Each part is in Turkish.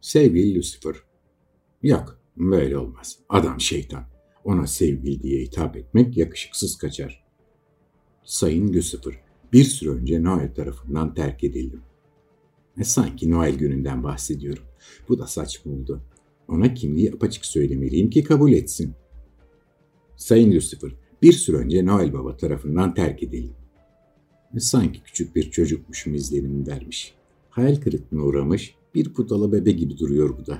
Sevgili Lucifer. Yok, böyle olmaz. Adam şeytan. Ona sevgili diye hitap etmek yakışıksız kaçar. Sayın Lucifer, bir süre önce Noel tarafından terk edildim. E, sanki Noel gününden bahsediyorum. Bu da saçma oldu. Ona kimliği apaçık söylemeliyim ki kabul etsin. Sayın Lucifer, bir süre önce Noel Baba tarafından terk edildim. E, sanki küçük bir çocukmuşum izlenimi vermiş. Hayal kırıklığına uğramış, bir putala bebe gibi duruyor bu da.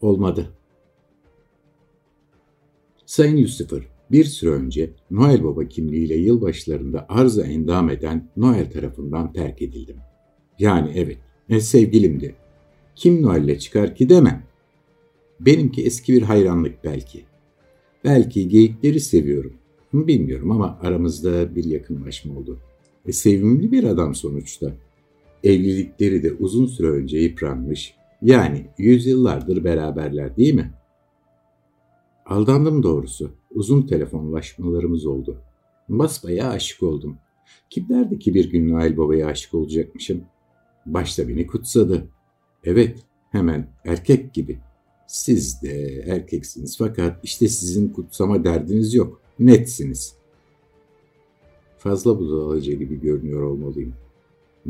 Olmadı. Sayın Lucifer, bir süre önce Noel Baba kimliğiyle yılbaşlarında arıza endam eden Noel tarafından terk edildim. Yani evet, e, sevgilimdi. Kim Noel'le çıkar ki demem. Benimki eski bir hayranlık belki. Belki geyikleri seviyorum. Bilmiyorum ama aramızda bir yakınlaşma oldu. E, sevimli bir adam sonuçta. Evlilikleri de uzun süre önce yıpranmış. Yani yüzyıllardır beraberler değil mi? Aldandım doğrusu. Uzun telefonlaşmalarımız oldu. Basbaya aşık oldum. Kim derdi ki bir gün Noel Baba'ya aşık olacakmışım? Başta beni kutsadı. Evet, hemen erkek gibi. Siz de erkeksiniz fakat işte sizin kutsama derdiniz yok. Netsiniz. Fazla budalıcı gibi görünüyor olmalıyım.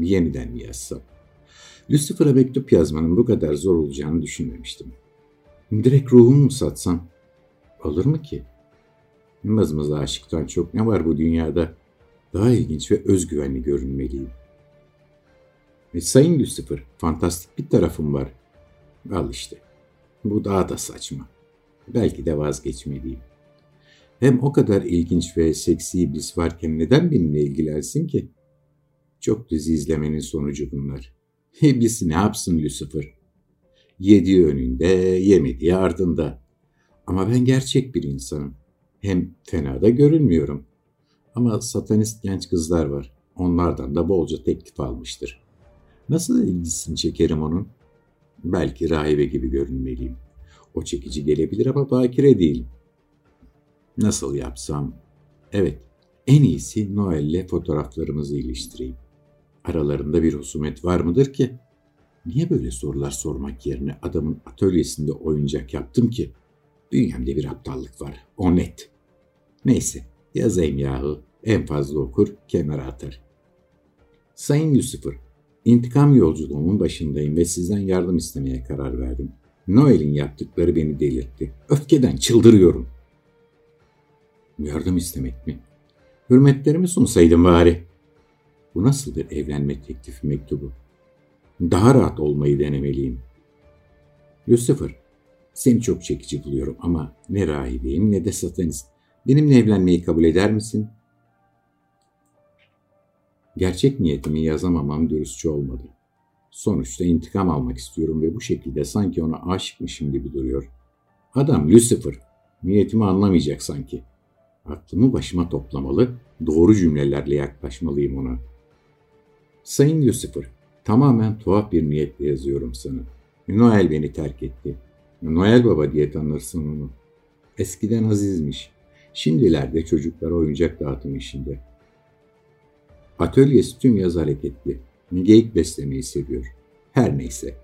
Yeniden mi yazsam? Lucifer'a mektup yazmanın bu kadar zor olacağını düşünmemiştim. Direkt ruhumu mu satsam? Olur mu ki? Mızmızı aşıktan çok ne var bu dünyada? Daha ilginç ve özgüvenli görünmeliyim. Ve Sayın Lucifer, fantastik bir tarafım var. Al işte. Bu daha da saçma. Belki de vazgeçmeliyim. Hem o kadar ilginç ve seksi iblis varken neden benimle ilgilensin ki? Çok dizi izlemenin sonucu bunlar. İblisi ne yapsın Lucifer? Yediği önünde, yemediği ardında. Ama ben gerçek bir insanım. Hem fena da görünmüyorum. Ama satanist genç kızlar var. Onlardan da bolca teklif almıştır. Nasıl ilgisini çekerim onun? Belki rahibe gibi görünmeliyim. O çekici gelebilir ama bakire değilim. Nasıl yapsam? Evet, en iyisi Noel'le fotoğraflarımızı iliştireyim. Aralarında bir husumet var mıdır ki? Niye böyle sorular sormak yerine adamın atölyesinde oyuncak yaptım ki? Bünyemde bir aptallık var, o net. Neyse, yazayım yahu. En fazla okur, kenara atar. Sayın Lucifer, intikam yolculuğumun başındayım ve sizden yardım istemeye karar verdim. Noel'in yaptıkları beni delirtti. Öfkeden çıldırıyorum. Yardım istemek mi? Hürmetlerimi sunsaydım bari. Bu nasıl bir evlenme teklifi mektubu? Daha rahat olmayı denemeliyim. Lucifer, seni çok çekici buluyorum ama ne rahibeyim ne de satanist. Benimle evlenmeyi kabul eder misin? Gerçek niyetimi yazamamam dürüstçe olmadı. Sonuçta intikam almak istiyorum ve bu şekilde sanki ona aşıkmışım gibi duruyor. Adam Lucifer, niyetimi anlamayacak sanki. Aklımı başıma toplamalı, doğru cümlelerle yaklaşmalıyım ona. Sayın Lucifer, tamamen tuhaf bir niyetle yazıyorum sana. Noel beni terk etti. Noel Baba diye tanırsın onu. Eskiden azizmiş. Şimdilerde çocuklara oyuncak dağıtım işinde. Atölyesi tüm yaz hareketli. Geyik beslemeyi seviyor. Her neyse.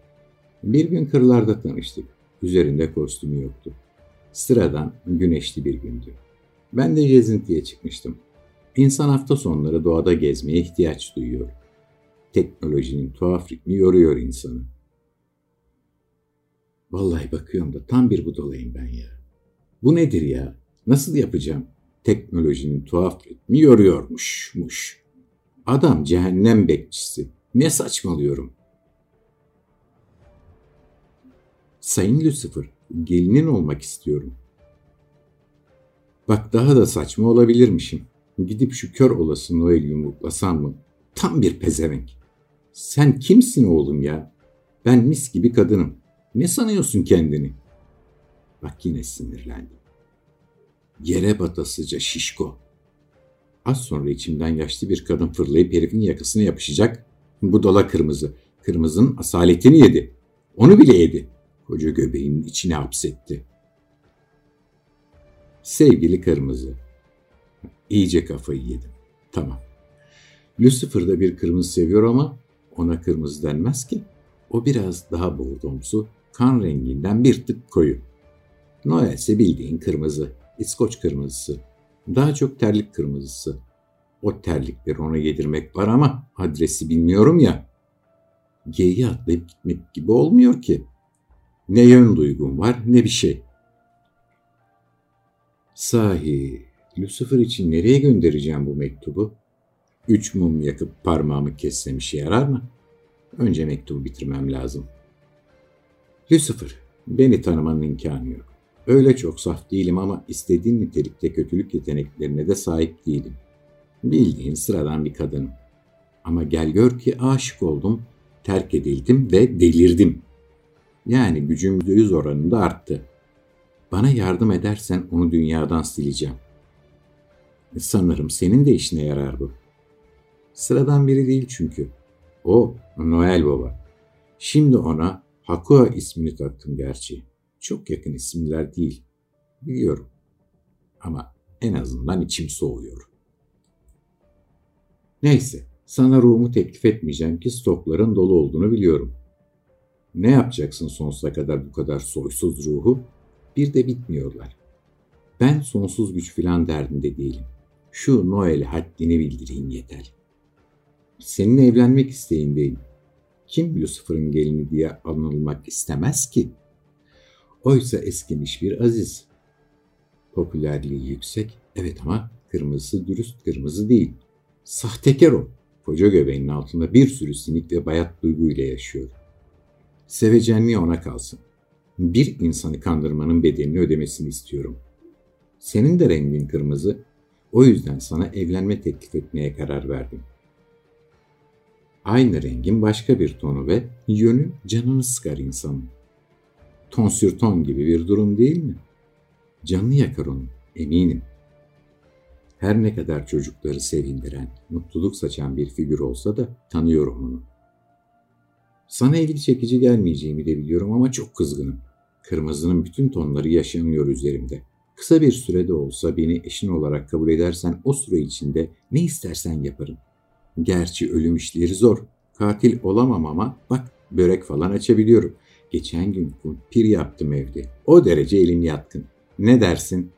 Bir gün kırlarda tanıştık. Üzerinde kostümü yoktu. Sıradan güneşli bir gündü. Ben de gezintiye çıkmıştım. İnsan hafta sonları doğada gezmeye ihtiyaç duyuyor. Teknolojinin tuhaf ritmi yoruyor insanı. Vallahi bakıyorum da tam bir budalayım ben ya. Bu nedir ya? Nasıl yapacağım? Teknolojinin tuhaf ritmi yoruyormuşmuş. Adam cehennem bekçisi. Ne saçmalıyorum? Sayın Lucifer, gelinin olmak istiyorum. Bak daha da saçma olabilirmişim. Gidip şu kör olası Noel yumruklasam mı? Tam bir pezevenk. Sen kimsin oğlum ya? Ben mis gibi kadınım. Ne sanıyorsun kendini? Bak yine sinirlendim. Yere batasıca şişko. Az sonra içimden yaşlı bir kadın fırlayıp herifin yakasına yapışacak. Bu dala kırmızı. Kırmızının asaletini yedi. Onu bile yedi. Koca göbeğinin içine hapsetti. Sevgili kırmızı. İyice kafayı yedim. Tamam. Lucifer bir kırmızı seviyor ama ona kırmızı denmez ki. O biraz daha bordomsu, kan renginden bir tık koyu. Noel ise bildiğin kırmızı, İskoç kırmızısı. Daha çok terlik kırmızısı. O terlikleri ona yedirmek var ama adresi bilmiyorum ya. G'yi atlayıp gitmek gibi olmuyor ki. Ne yön duygum var ne bir şey. Sahi, Lucifer için nereye göndereceğim bu mektubu? Üç mum yakıp parmağımı kessem işe yarar mı? Önce mektubu bitirmem lazım. Lucifer, beni tanımanın imkanı yok. Öyle çok saf değilim ama istediğin nitelikte kötülük yeteneklerine de sahip değilim. Bildiğin sıradan bir kadınım. Ama gel gör ki aşık oldum, terk edildim ve delirdim. Yani gücüm yüz oranında arttı. Bana yardım edersen onu dünyadan sileceğim. Sanırım senin de işine yarar bu. Sıradan biri değil çünkü. O Noel Baba. Şimdi ona Hakua ismini taktım gerçi. Çok yakın isimler değil. Biliyorum. Ama en azından içim soğuyor. Neyse, sana ruhumu teklif etmeyeceğim ki stokların dolu olduğunu biliyorum. Ne yapacaksın sonsuza kadar bu kadar soysuz ruhu? Bir de bitmiyorlar. Ben sonsuz güç filan derdinde değilim. Şu Noel'e haddini bildireyim yeter. Seninle evlenmek isteğindeyim. Kim Lucifer'ın gelini diye anılmak istemez ki? Oysa eskimiş bir aziz. Popülerliği yüksek, evet ama kırmızısı dürüst kırmızı değil. Sahtekar o. Koca göbeğinin altında bir sürü sinik ve bayat duyguyla yaşıyor. Sevecenliği ona kalsın. Bir insanı kandırmanın bedelini ödemesini istiyorum. Senin de rengin kırmızı. O yüzden sana evlenme teklif etmeye karar verdim. Aynı rengin başka bir tonu ve yönü canını sıkar insanın. Ton sür ton gibi bir durum değil mi? Canını yakar onun, eminim. Her ne kadar çocukları sevindiren, mutluluk saçan bir figür olsa da tanıyorum onu. Sana ilgi çekici gelmeyeceğimi de biliyorum ama çok kızgınım. Kırmızının bütün tonları yaşanıyor üzerimde. Kısa bir sürede olsa beni eşin olarak kabul edersen o süre içinde ne istersen yaparım. Gerçi ölüm işleri zor. Katil olamam ama bak börek falan açabiliyorum. Geçen gün kumpir yaptım evde. O derece elim yatkın. Ne dersin?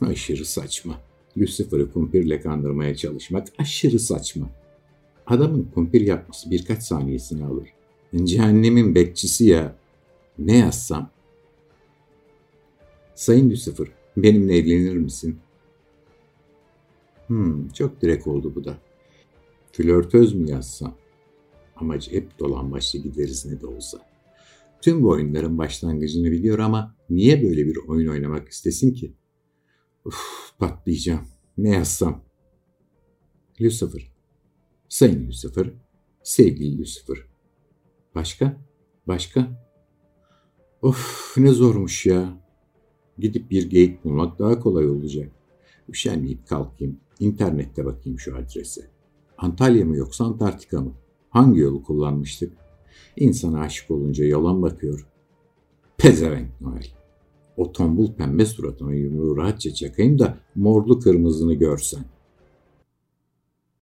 Aşırı saçma. Lucifer'ı kumpirle kandırmaya çalışmak aşırı saçma. Adamın kumpir yapması birkaç saniyesini alır. Cehennemin bekçisi ya. Ne yazsam? Sayın Lucifer, benimle evlenir misin? Hmm, çok direk oldu bu da. Flörtöz mü yazsam? Amacı hep dolambaçlı gideriz ne de olsa. Tüm bu oyunların başlangıcını biliyor ama niye böyle bir oyun oynamak istesin ki? Uf, patlayacağım. Ne yazsam? Lucifer. Sayın Lucifer. Sevgili Lucifer. Başka? Başka? Of ne zormuş ya. Gidip bir geyik bulmak daha kolay olacak. Üşenmeyip kalkayım. İnternette bakayım şu adrese. Antalya mı yoksa Antarktika mı? Hangi yolu kullanmıştık? İnsana aşık olunca yalan bakıyor. Pezevenk Noel. O tombul pembe suratına yumruğu rahatça çakayım da morlu kırmızını görsen.